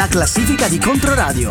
la classifica di Controradio.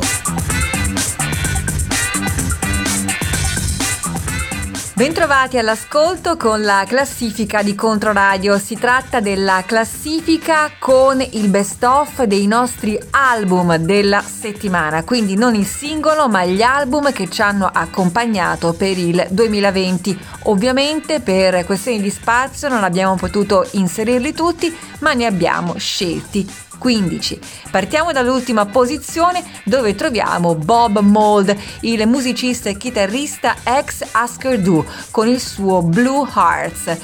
Bentrovati all'ascolto con la classifica di Controradio. Si tratta della classifica con il best of dei nostri album della settimana, quindi non il singolo ma gli album che ci hanno accompagnato per il 2020. Ovviamente per questioni di spazio non abbiamo potuto inserirli tutti, ma ne abbiamo scelti 15. Partiamo dall'ultima posizione dove troviamo Bob Mold, il musicista e chitarrista ex Asker Du con il suo Blue Hearts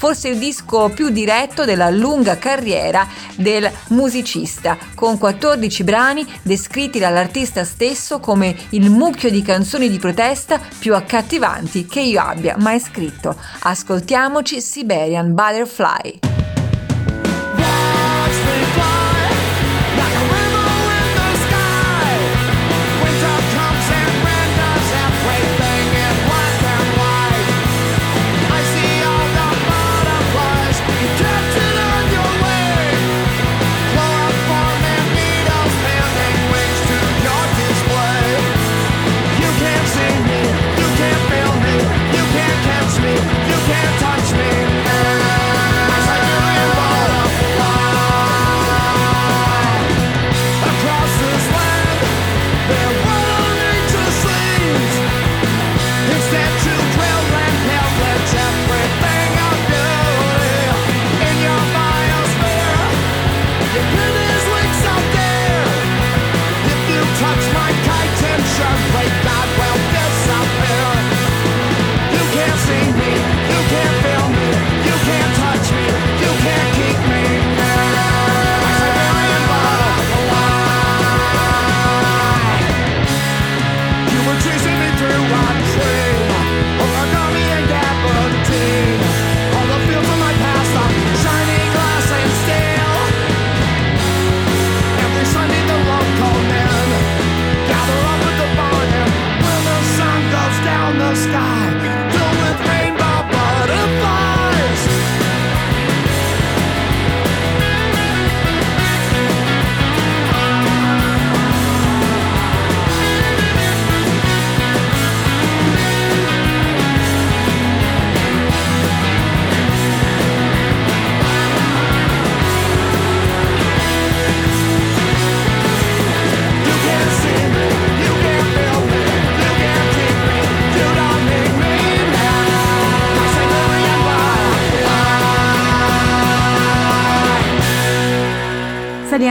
forse il disco più diretto della lunga carriera del musicista, con 14 brani descritti dall'artista stesso come il mucchio di canzoni di protesta più accattivanti che io abbia mai scritto. Ascoltiamoci Siberian Butterfly.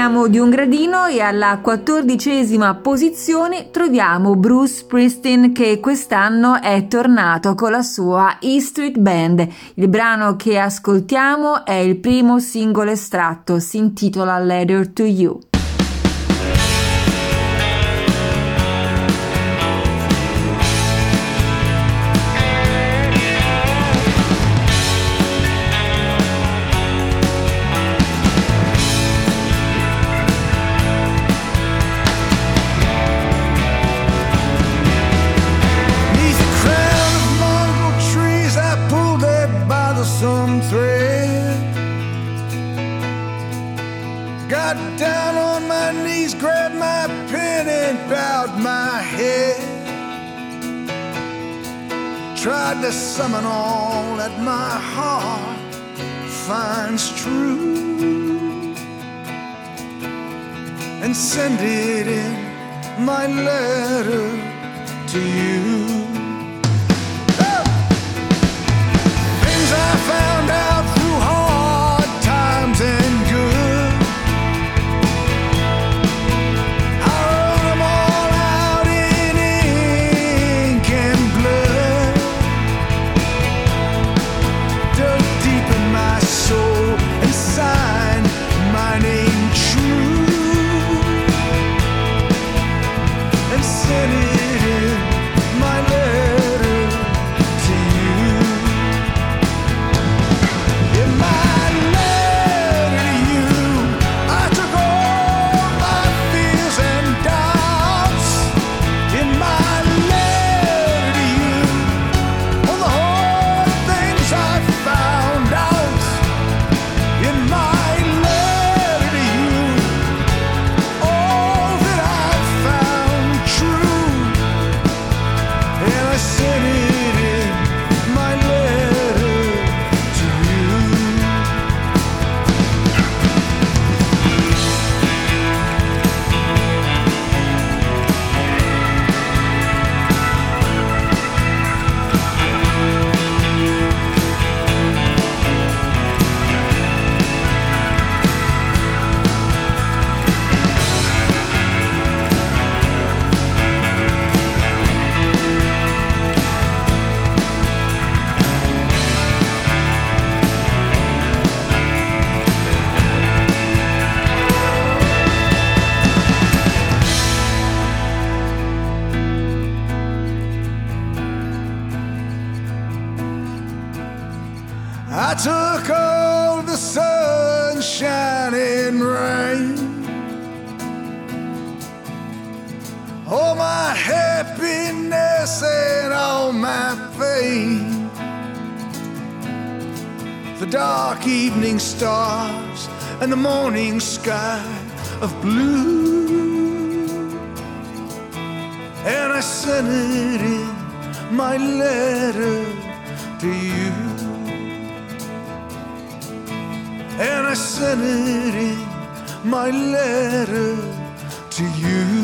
Saliamo di un gradino e alla quattordicesima posizione troviamo Bruce Springsteen che quest'anno è tornato con la sua E Street Band. Il brano che ascoltiamo è il primo singolo estratto, si intitola Letter to You. Summon all that my heart finds true and send it in my letter to you. Sky of blue. And I sent it in my letter to you. And I sent it in my letter to you.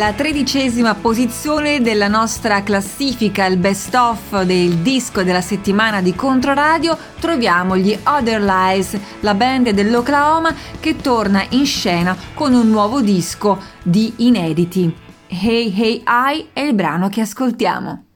Alla tredicesima posizione della nostra classifica, il best of del disco della settimana di Controradio, troviamo gli Other Lies, la band dell'Oklahoma che torna in scena con un nuovo disco di inediti. Hey Hey I è il brano che ascoltiamo.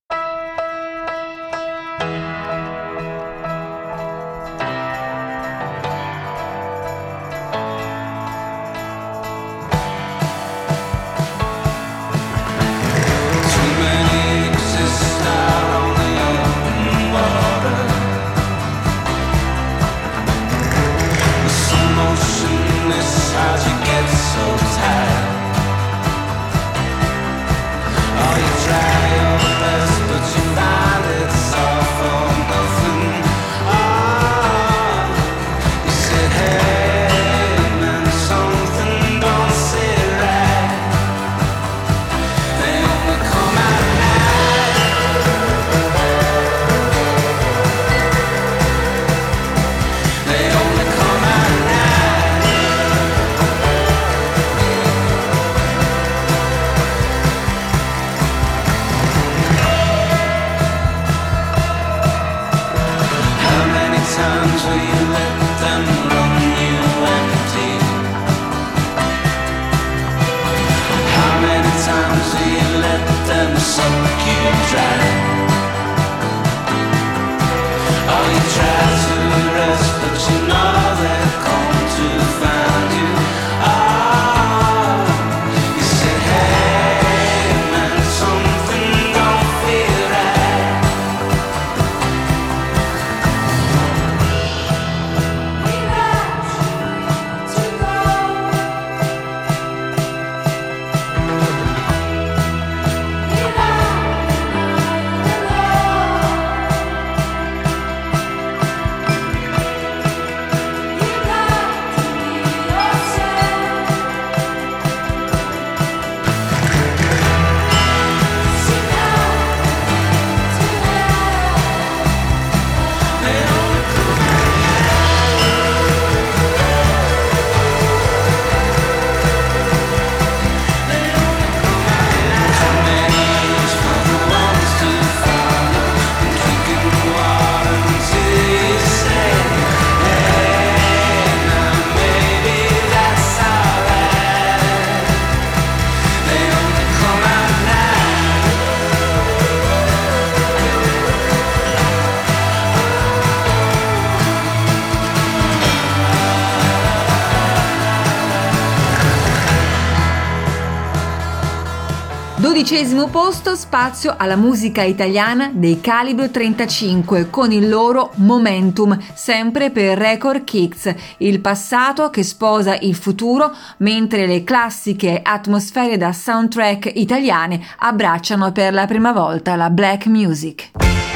Dodicesimo posto, spazio alla musica italiana dei Calibro 35 con il loro Momentum, sempre per Record Kicks, il passato che sposa il futuro mentre le classiche atmosfere da soundtrack italiane abbracciano per la prima volta la black music.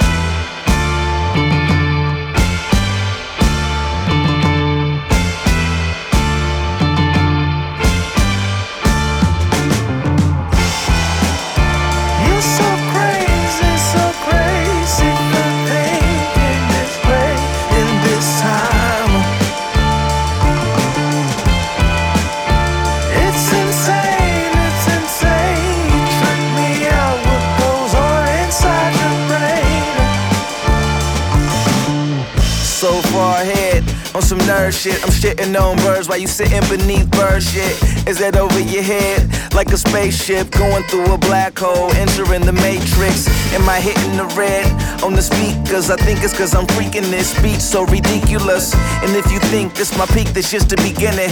On some nerd shit. I'm shitting on birds while you sitting beneath bird shit. Is that over your head? Like a spaceship going through a black hole, entering the matrix. Am I hitting the red on the speakers? I think it's cause I'm freaking this beat so ridiculous. And if you think this my peak, this just the beginning.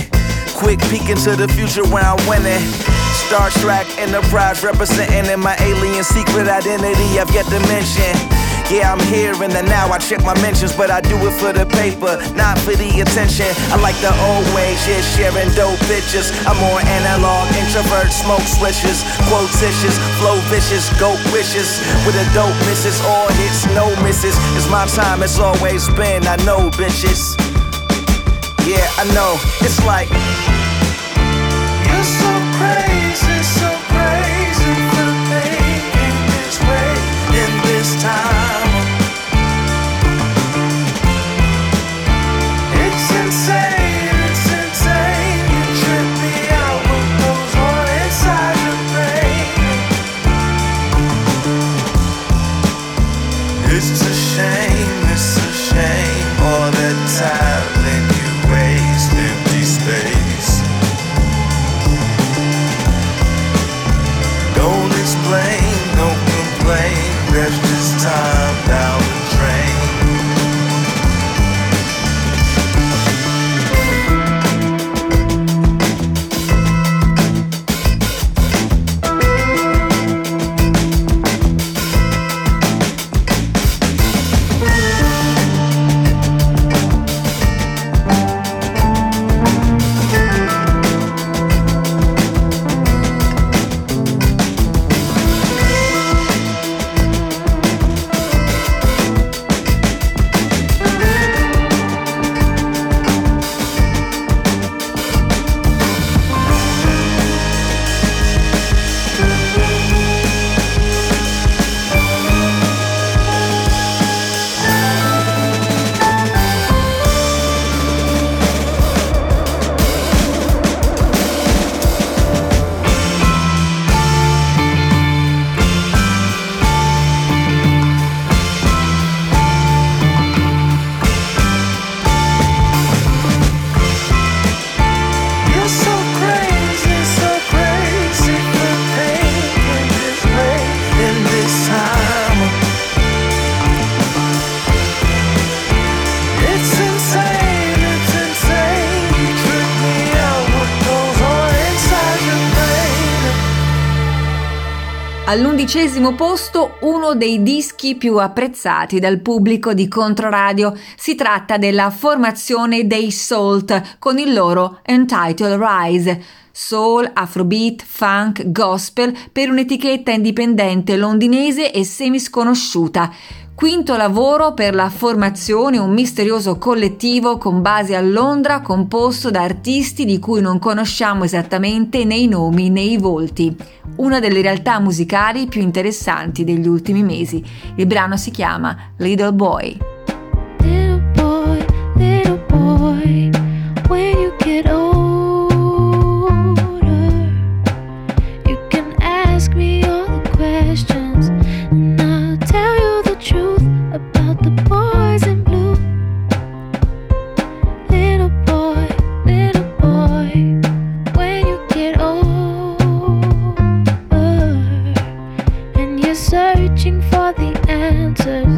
Quick peek into the future where I'm winning. Star Trek Enterprise representing in my alien secret identity I've yet to mention. Yeah, I'm here in the now. I check my mentions, but I do it for the paper, not for the attention. I like the old ways, yeah, sharing dope pictures. I'm more analog, introvert, smoke switches, quotitious, flow vicious, goat wishes. With a dope misses, all hits, no misses. It's my time, it's always been. I know, bitches. Yeah, I know. It's like. All'undicesimo posto uno dei dischi più apprezzati dal pubblico di Controradio. Si tratta della formazione dei Salt con il loro Entitled Rise. Soul, Afrobeat, funk, gospel per un'etichetta indipendente londinese e semisconosciuta. Quinto lavoro per la formazione, un misterioso collettivo con base a Londra composto da artisti di cui non conosciamo esattamente né i nomi né i volti. Una delle realtà musicali più interessanti degli ultimi mesi. Il brano si chiama Little Boy. Answers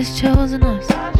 has chosen us.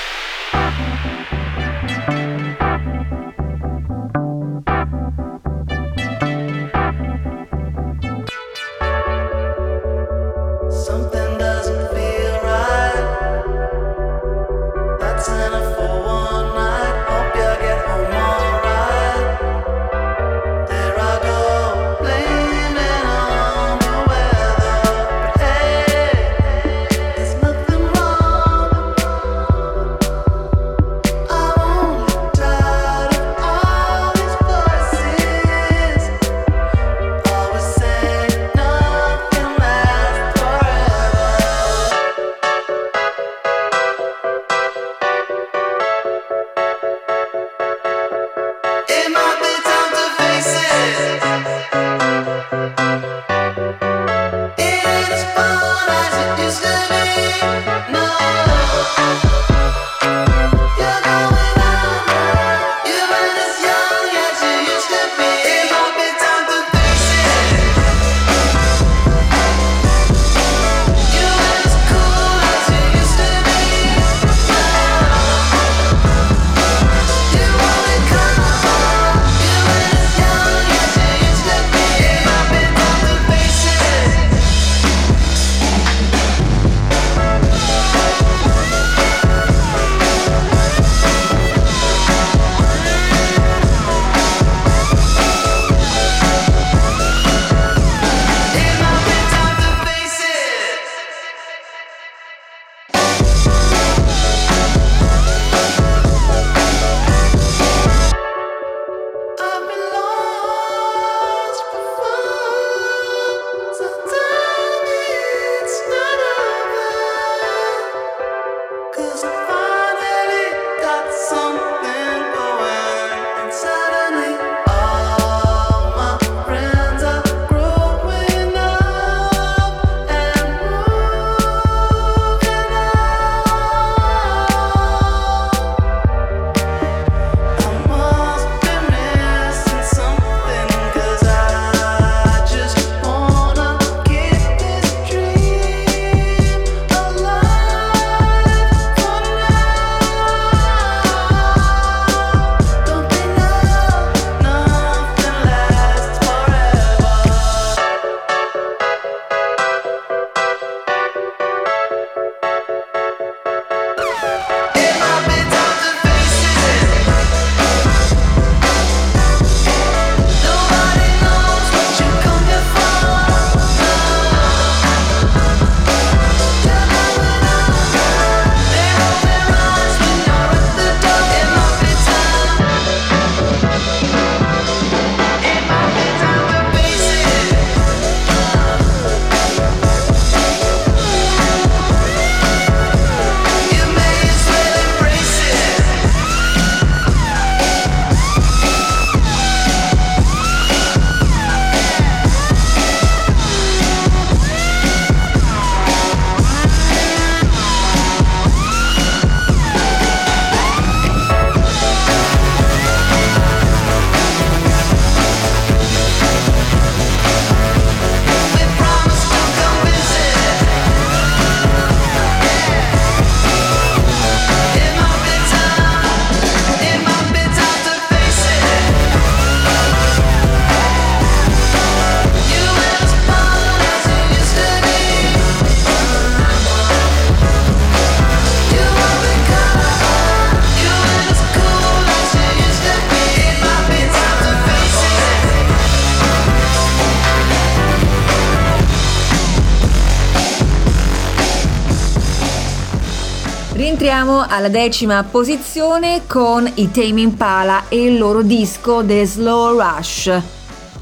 Entriamo alla decima posizione con i Tame Impala e il loro disco The Slow Rush.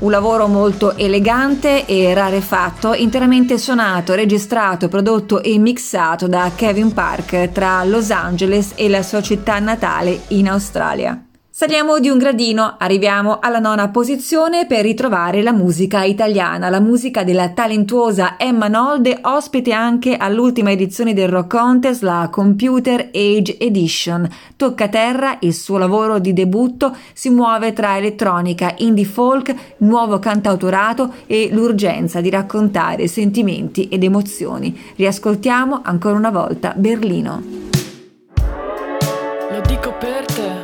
Un lavoro molto elegante e rarefatto, interamente suonato, registrato, prodotto e mixato da Kevin Park tra Los Angeles e la sua città natale in Australia. Saliamo di un gradino, arriviamo alla nona posizione per ritrovare la musica italiana, la musica della talentuosa Emma Nolde, ospite anche all'ultima edizione del Rock Contest, la Computer Age Edition. Tocca terra, il suo lavoro di debutto si muove tra elettronica, indie folk, nuovo cantautorato e l'urgenza di raccontare sentimenti ed emozioni. Riascoltiamo ancora una volta Berlino. Lo dico per te.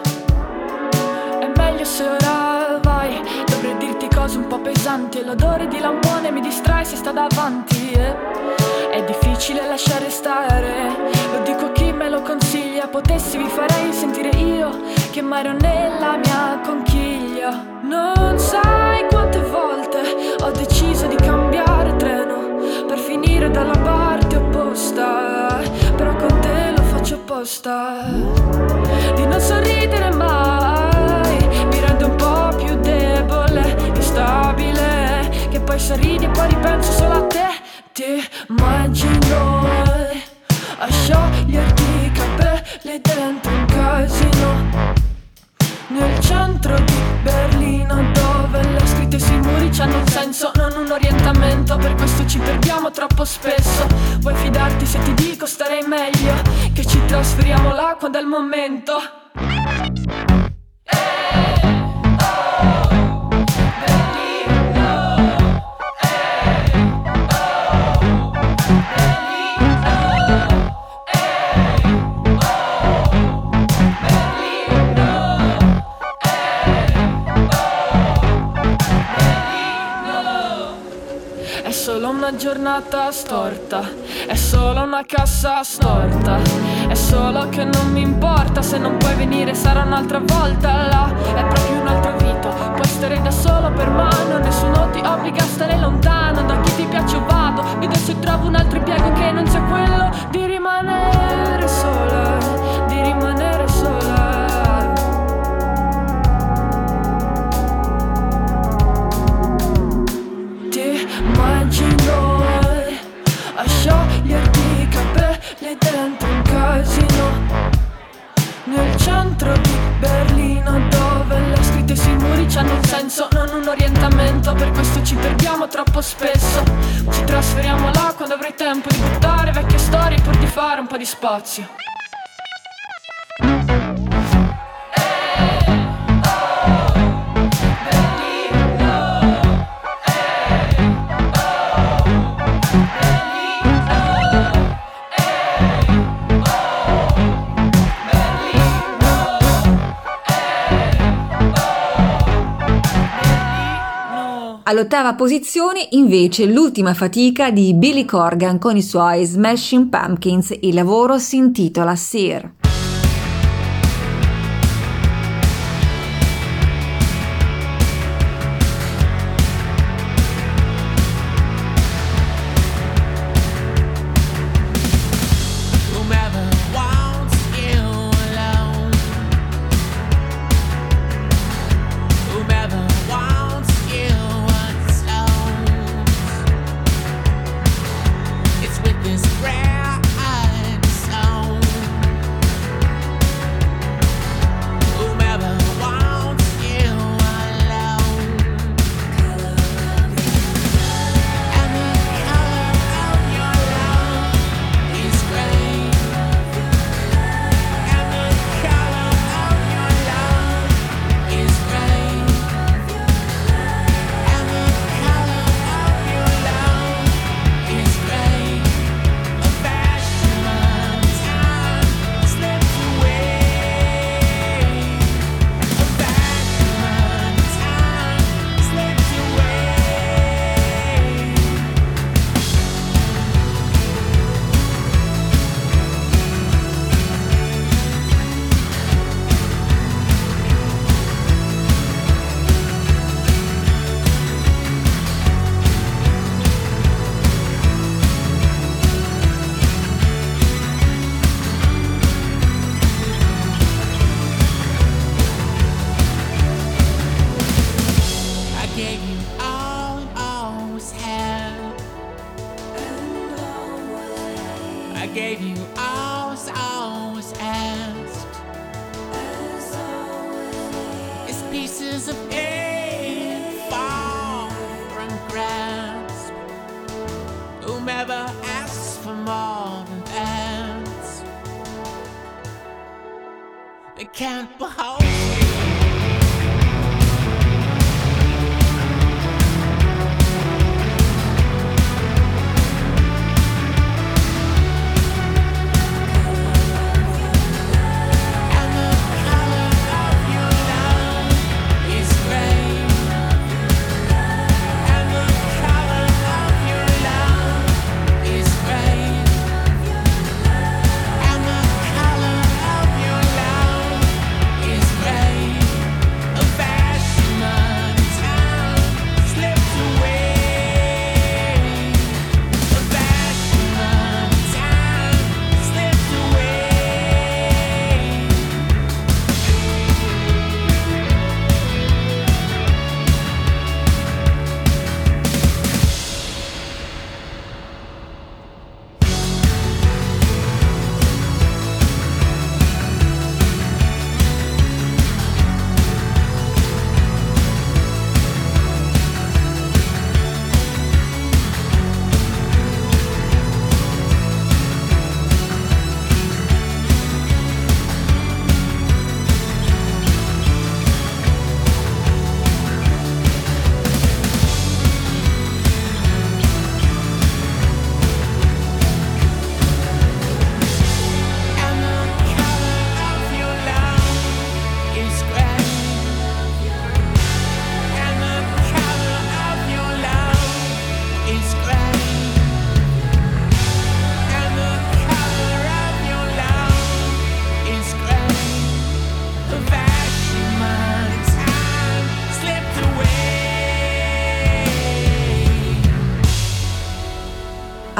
È meglio se ora vai. Dovrei dirti cose un po' pesanti. E l'odore di lampone mi distrae se sta davanti. eh. È difficile lasciare stare. Lo dico a chi me lo consiglia. Potessi vi farei sentire io che maro nella mia conchiglia. Non sai quante volte ho deciso di cambiare treno per finire dalla parte opposta. Però con te lo faccio apposta di non sorridere mai instabile che poi sorridi e poi ripenso solo a te. Ti immagino a scioglierti i capelli dentro un casino. Nel centro di Berlino dove le scritte sui muri hanno un senso, non un orientamento. Per questo ci perdiamo troppo spesso. Vuoi fidarti se ti dico starei meglio? Che ci trasferiamo là quando è il momento. È solo una giornata storta, è solo una cassa storta. È solo che non mi importa se non puoi venire, sarà un'altra volta là. È proprio un'altra vita, puoi stare da solo per mano, nessuno ti obbliga a stare lontano. Da chi ti piace vado, vedo se trovo un altro impiego che non sia quello di rimanere sola, di rimanere casino Nel centro di Berlino dove le scritte sui muri hanno un senso, non un orientamento. Per questo ci perdiamo troppo spesso. Ci trasferiamo là quando avrai tempo di buttare vecchie storie pur di fare un po' di spazio All'ottava posizione invece l'ultima fatica di Billy Corgan con i suoi Smashing Pumpkins. Il lavoro si intitola Sear.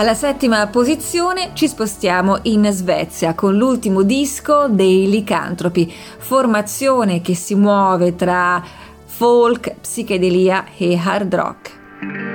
Alla settima posizione ci spostiamo in Svezia con l'ultimo disco dei Licantropi, formazione che si muove tra folk, psichedelia e hard rock.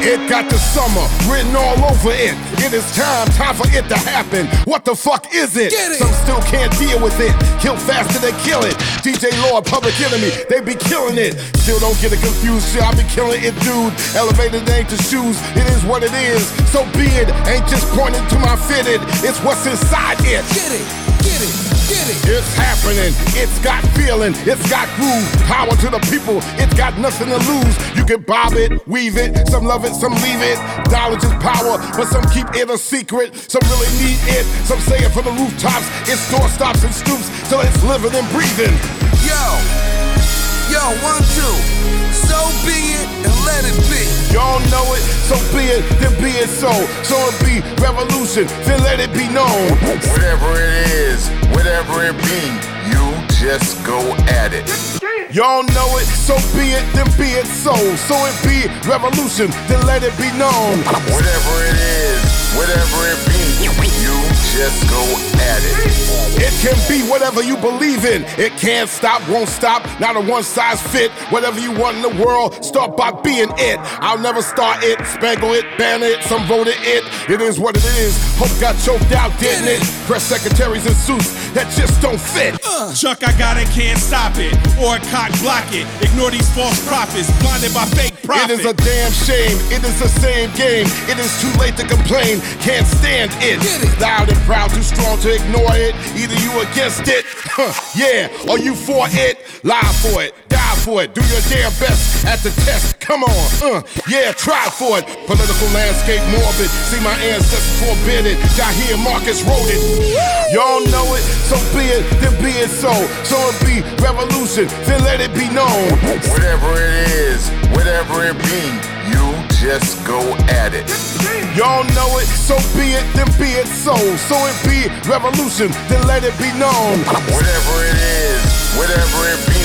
It got the summer written all over it. It is time, time for it to happen. What the fuck is it? Some still can't deal with it. Kill faster than kill it. DJ Lord, Public Enemy, they be killing it. Still don't get it confused, shit. I be killing it, dude. Elevated ain't the shoes, it is what it is. So be it. Ain't just pointing to my fitted. It's what's inside it. Get it, get it, get it. It's happening. It's got feeling. It's got groove. Power to the people. It's got nothing to lose. You can bob it, weave it. Some love it, some leave it. Knowledge is power, but some keep it a secret. Some really need it. Some say it from the rooftops. It's doorstops and stoops till it's living and breathing. Yo, yo, one, two. So be it and let it be. Y'all know it, so be it, then be it so. So it be revolution, then let it be known. Whatever it is, whatever it be, you just go at it. Y'all know it, so be it, then be it so. So it be revolution, then let it be known. Whatever it is, whatever it be, you just go at it. It can be whatever you believe in. It can't stop, won't stop, not a one size fit. Whatever you want in the world, start by being it. I'll never start it, spangle it, ban it, some voted it. It is what it is. Hope got choked out, didn't it? Press secretaries in suits that just don't fit. Uh. Chuck, I got it, can't stop it. Or cock block it. Ignore these false prophets, blinded by fake It prophets. is a damn shame. It is the same game. It is too late to complain. Can't stand it. Loud and proud, too strong to ignore it. Either you against it, yeah, or you for it. Lie for it, die for it. Do your damn best at the test. Come on, uh, yeah, try for it. Political landscape morbid. See my ancestors forbidden. Jahir Marcus wrote it. Y'all know it, so be it, then be it so. So it be revolution, then let it be known. Whatever it is, whatever it be, you just go at it. Y'all know it, so be it, then be it so. So it be revolution, then let it be known. Whatever it is, whatever it be,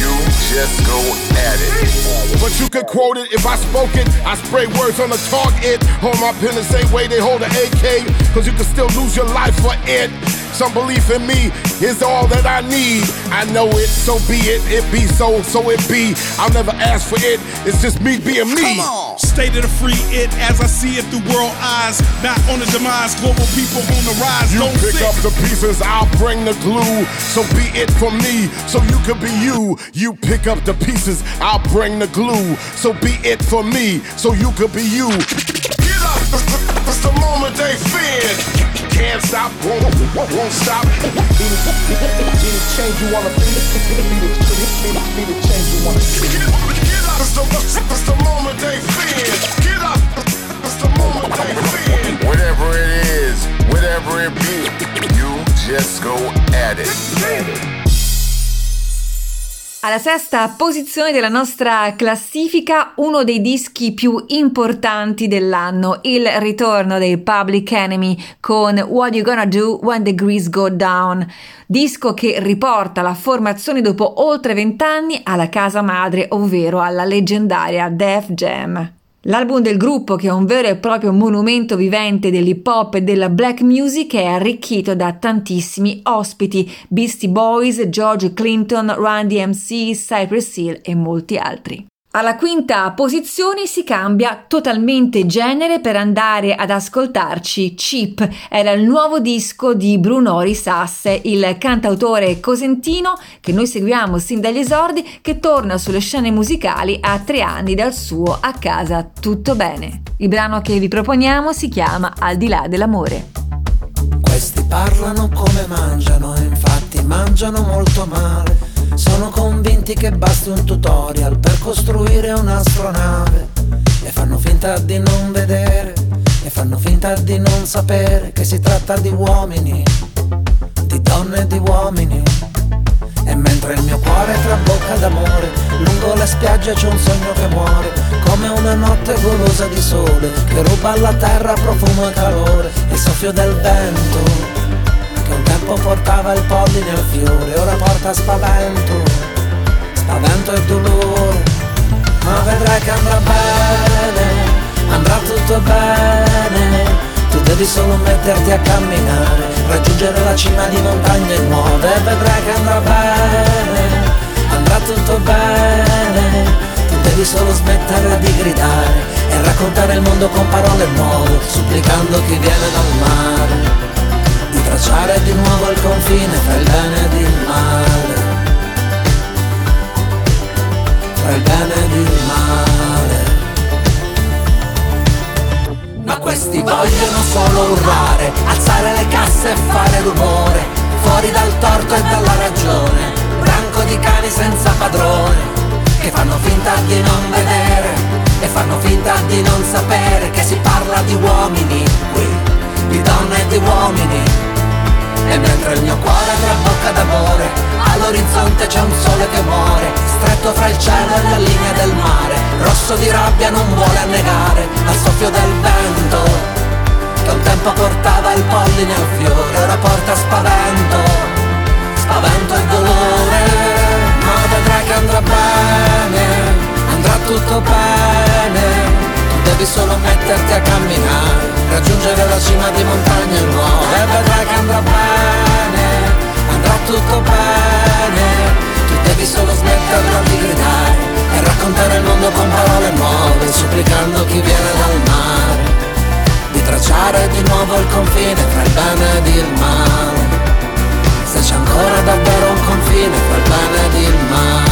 you just go at it. But you could quote it if I spoke it. I spray words on the target. Hold my pen the same way they hold an AK. Cause you can still lose your life for it. Some belief in me is all that I need. I know it, so be it. It be so, so it be. I'll never ask for it. It's just me being me. State of the free it as I see it through world eyes. Not on the demise, global people on the rise. You Don't pick sit. up the pieces, I'll bring the glue. So be it for me, so you could be you. You pick up the pieces, I'll bring the glue. So be it for me, so you could be you. Get up, it's the moment they feared. Can't stop, won't, won't stop. Be the, be the change you wanna be. Be the, be the, be the change you wanna be. Get up, it's the, it's the moment they feared. Get up, it's the moment they feared. Whatever it is, whatever it be, you just go at it. Alla sesta posizione della nostra classifica, uno dei dischi più importanti dell'anno, il ritorno dei Public Enemy con What You Gonna Do When the Grease Go Down, disco che riporta la formazione dopo oltre vent'anni alla casa madre, ovvero alla leggendaria Def Jam. L'album del gruppo, che è un vero e proprio monumento vivente dell'hip hop e della black music, è arricchito da tantissimi ospiti: Beastie Boys, George Clinton, Run DMC, Cypress Hill e molti altri. Alla quinta posizione si cambia totalmente genere per andare ad ascoltarci Cheap. Era il nuovo disco di Bruno Risasse, il cantautore cosentino che noi seguiamo sin dagli esordi, che torna sulle scene musicali a tre anni dal suo A casa tutto bene. Il brano che vi proponiamo si chiama Al di là dell'amore. Questi parlano come mangiano infatti mangiano molto male. Sono convinti che basti un tutorial per costruire un'astronave. E fanno finta di non vedere, e fanno finta di non sapere che si tratta di uomini, di donne e di uomini. E mentre il mio cuore trabocca d'amore, lungo le spiagge c'è un sogno che muore, come una notte golosa di sole, che ruba alla terra profumo e calore, il soffio del vento, tempo portava il polline al fiore, ora porta spavento, spavento e dolore, ma vedrai che andrà bene, andrà tutto bene, tu devi solo metterti a camminare, raggiungere la cima di montagne nuove. E vedrai che andrà bene, andrà tutto bene. Tu devi solo smettere di gridare e raccontare il mondo con parole nuove, supplicando chi viene dal mare, di tracciare di nuovo il confine tra il bene ed il male. Tra il bene ed il male. Ma questi vogliono solo urlare, alzare le casse e fare rumore, fuori dal torto e dalla ragione, branco di cani senza padrone, che fanno finta di non vedere e fanno finta di non sapere che si parla di uomini qui, di donne e di uomini. E mentre il mio cuore trabocca d'amore, all'orizzonte c'è un sole che muore, stretto fra il cielo e la linea del mare, rosso di rabbia non vuole annegare al soffio del vento, che un tempo portava il polline al fiore, ora porta spavento, spavento e dolore, mondo con parole nuove, supplicando chi viene dal mare, di tracciare di nuovo il confine tra il bene ed il male, se c'è ancora davvero un confine tra il bene ed il male.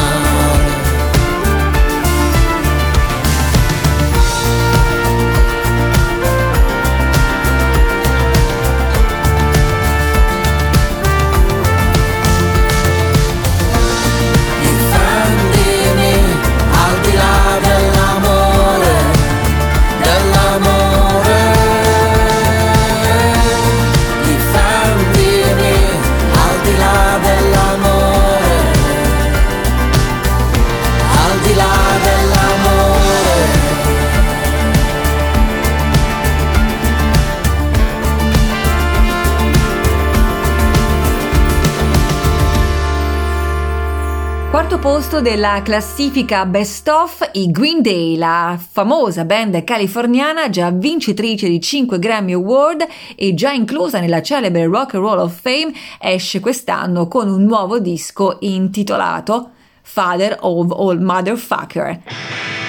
Posto della classifica Best of i Green Day, la famosa band californiana già vincitrice di 5 Grammy Award e già inclusa nella celebre Rock and Roll of Fame, esce quest'anno con un nuovo disco intitolato Father of All Motherfucker.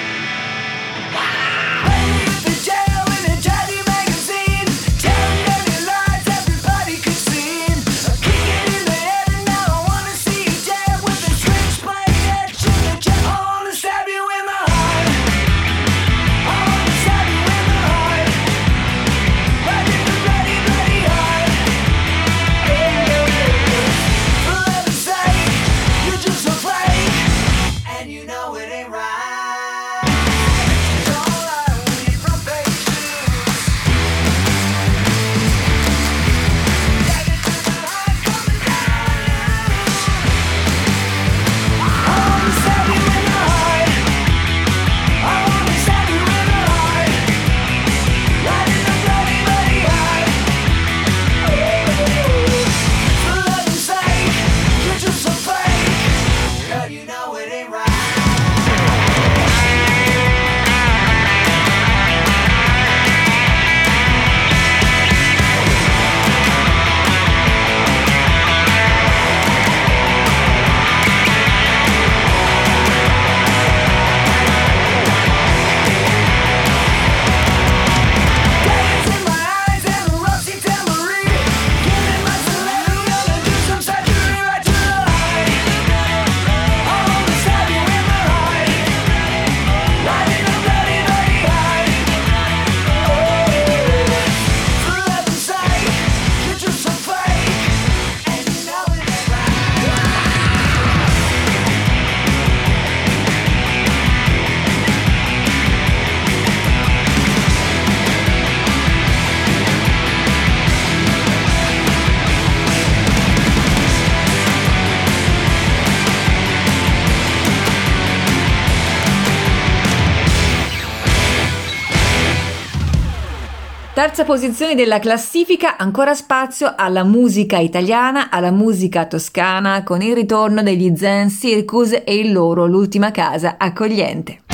Terza posizione della classifica, ancora spazio alla musica italiana, alla musica toscana, con il ritorno degli Zen Circus e il loro L'ultima casa accogliente.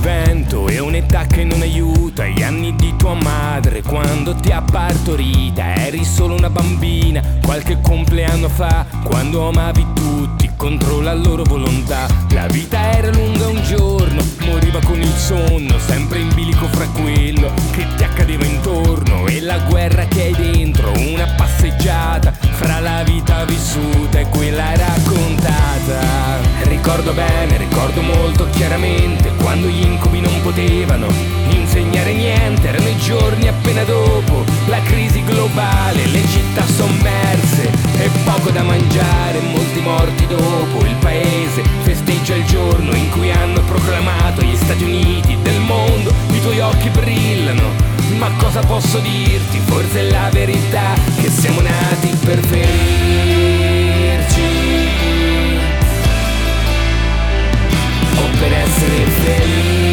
Vento e un'età che non aiuta. Gli anni di tua madre quando ti ha partorita Eri solo una bambina qualche compleanno fa Quando amavi tutti contro la loro volontà. La vita era lunga un giorno, moriva con il sonno Sempre in bilico fra quello che ti accadeva intorno. E la guerra che hai dentro, una passeggiata Fra la vita vissuta e quella raccontata. Ricordo bene, ricordo molto chiaramente Quando gli incubi non potevano insegnare niente. Erano i giorni appena dopo la crisi globale Le città sommerse e poco da mangiare Molti morti dopo il paese festeggia il giorno In cui hanno proclamato gli Stati Uniti del mondo I tuoi occhi brillano ma cosa posso dirti? Forse è la verità che siamo nati per ferirci o per essere felici.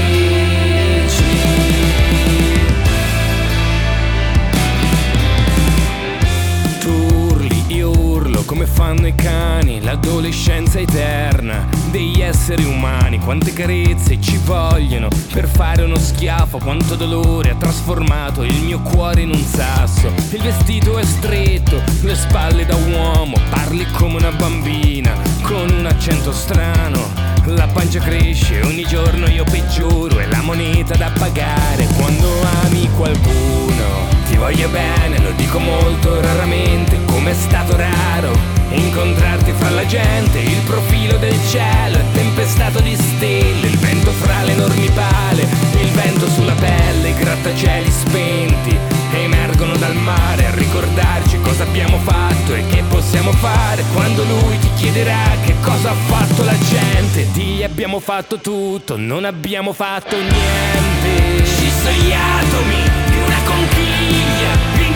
Come fanno i cani, l'adolescenza eterna degli esseri umani. Quante carezze ci vogliono per fare uno schiaffo, quanto dolore ha trasformato il mio cuore in un sasso. Il vestito è stretto, le spalle da uomo, parli come una bambina, con un accento strano. La pancia cresce, ogni giorno io peggioro, è la moneta da pagare quando ami qualcuno. Ti voglio bene, lo dico molto raramente, come è stato raro incontrarti fra la gente, il profilo del cielo è tempestato di stelle, il vento fra le enormi pale, il vento sulla pelle, i grattacieli spenti emergono dal mare a ricordarci cosa abbiamo fatto e che possiamo fare quando lui ti chiederà che cosa ha fatto la gente. Di abbiamo fatto tutto, non abbiamo fatto niente. Ci sono gli atomi di una conchiglia,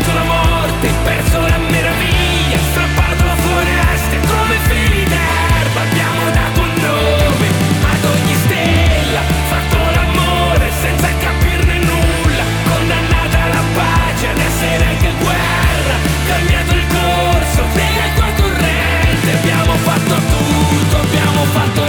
vinto la morte, perso la meraviglia, strappato a foreste come fili d'erba, abbiamo dato un nome ad ogni stella, fatto l'amore senza capirne nulla, condannata alla pace ad essere anche guerra, cambiato il corso della tua corrente, abbiamo fatto tutto, abbiamo fatto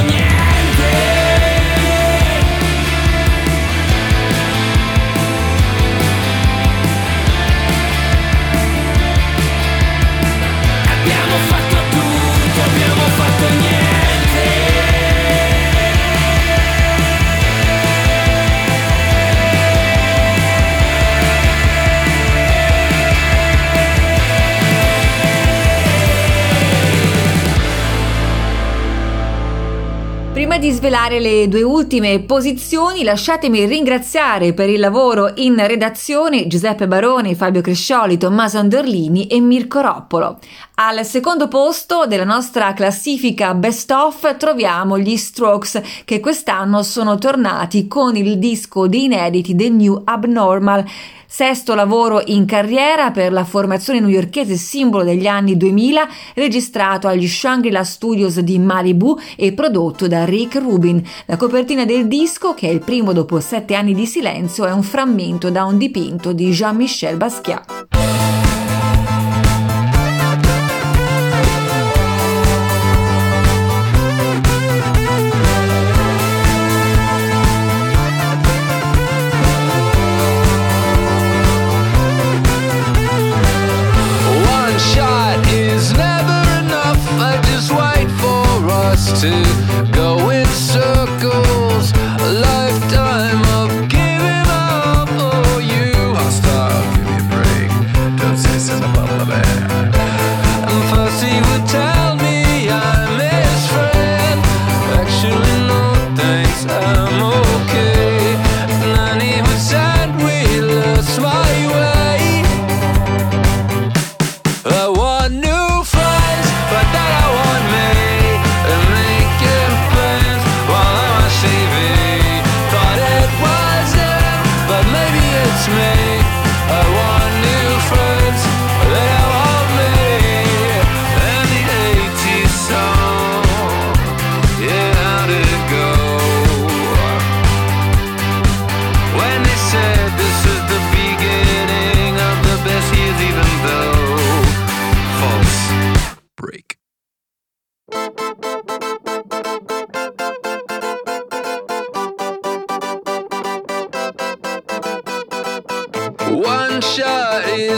Prima di svelare le due ultime posizioni, lasciatemi ringraziare per il lavoro in redazione Giuseppe Baroni, Fabio Crescioli, Tommaso Anderlini e Mirko Roppolo. Al secondo posto della nostra classifica Best Of troviamo gli Strokes che quest'anno sono tornati con il disco di inediti The New Abnormal sesto lavoro in carriera per la formazione newyorkese simbolo degli anni 2000, registrato agli Shangri-La Studios di Malibu e prodotto da Rick Rubin. La copertina del disco, che è il primo dopo sette anni di silenzio, è un frammento da un dipinto di Jean-Michel Basquiat.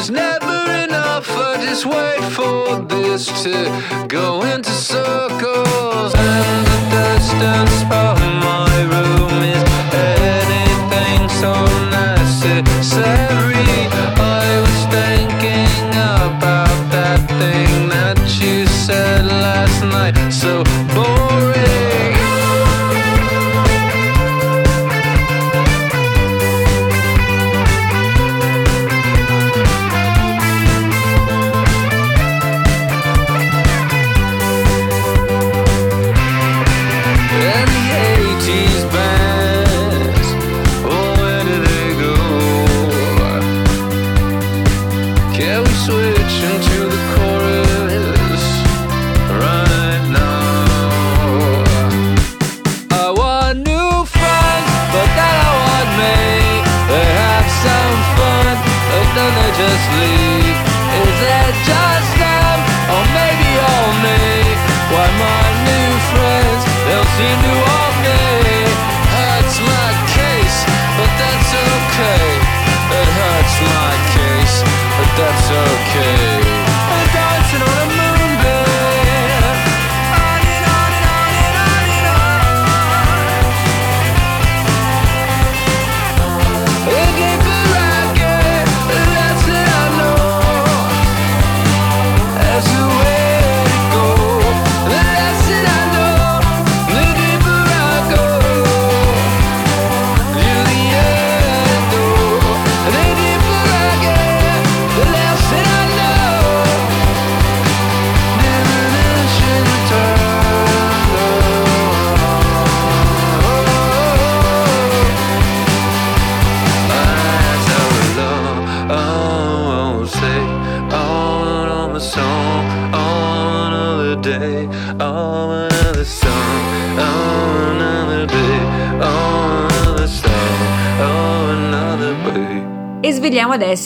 Is never enough. I just wait for this to go into circles. And the from my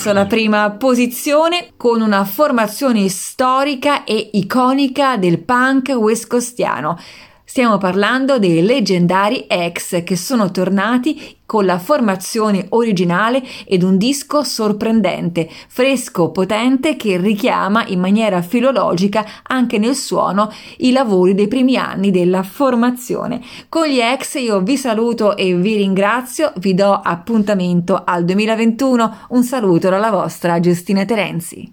adesso la prima posizione con una formazione storica e iconica del punk westcostiano. Stiamo parlando dei leggendari X che sono tornati con la formazione originale ed un disco sorprendente, fresco, potente che richiama in maniera filologica anche nel suono i lavori dei primi anni della formazione. Con gli X io vi saluto e vi ringrazio, vi do appuntamento al 2021. Un saluto dalla vostra Giustina Terenzi.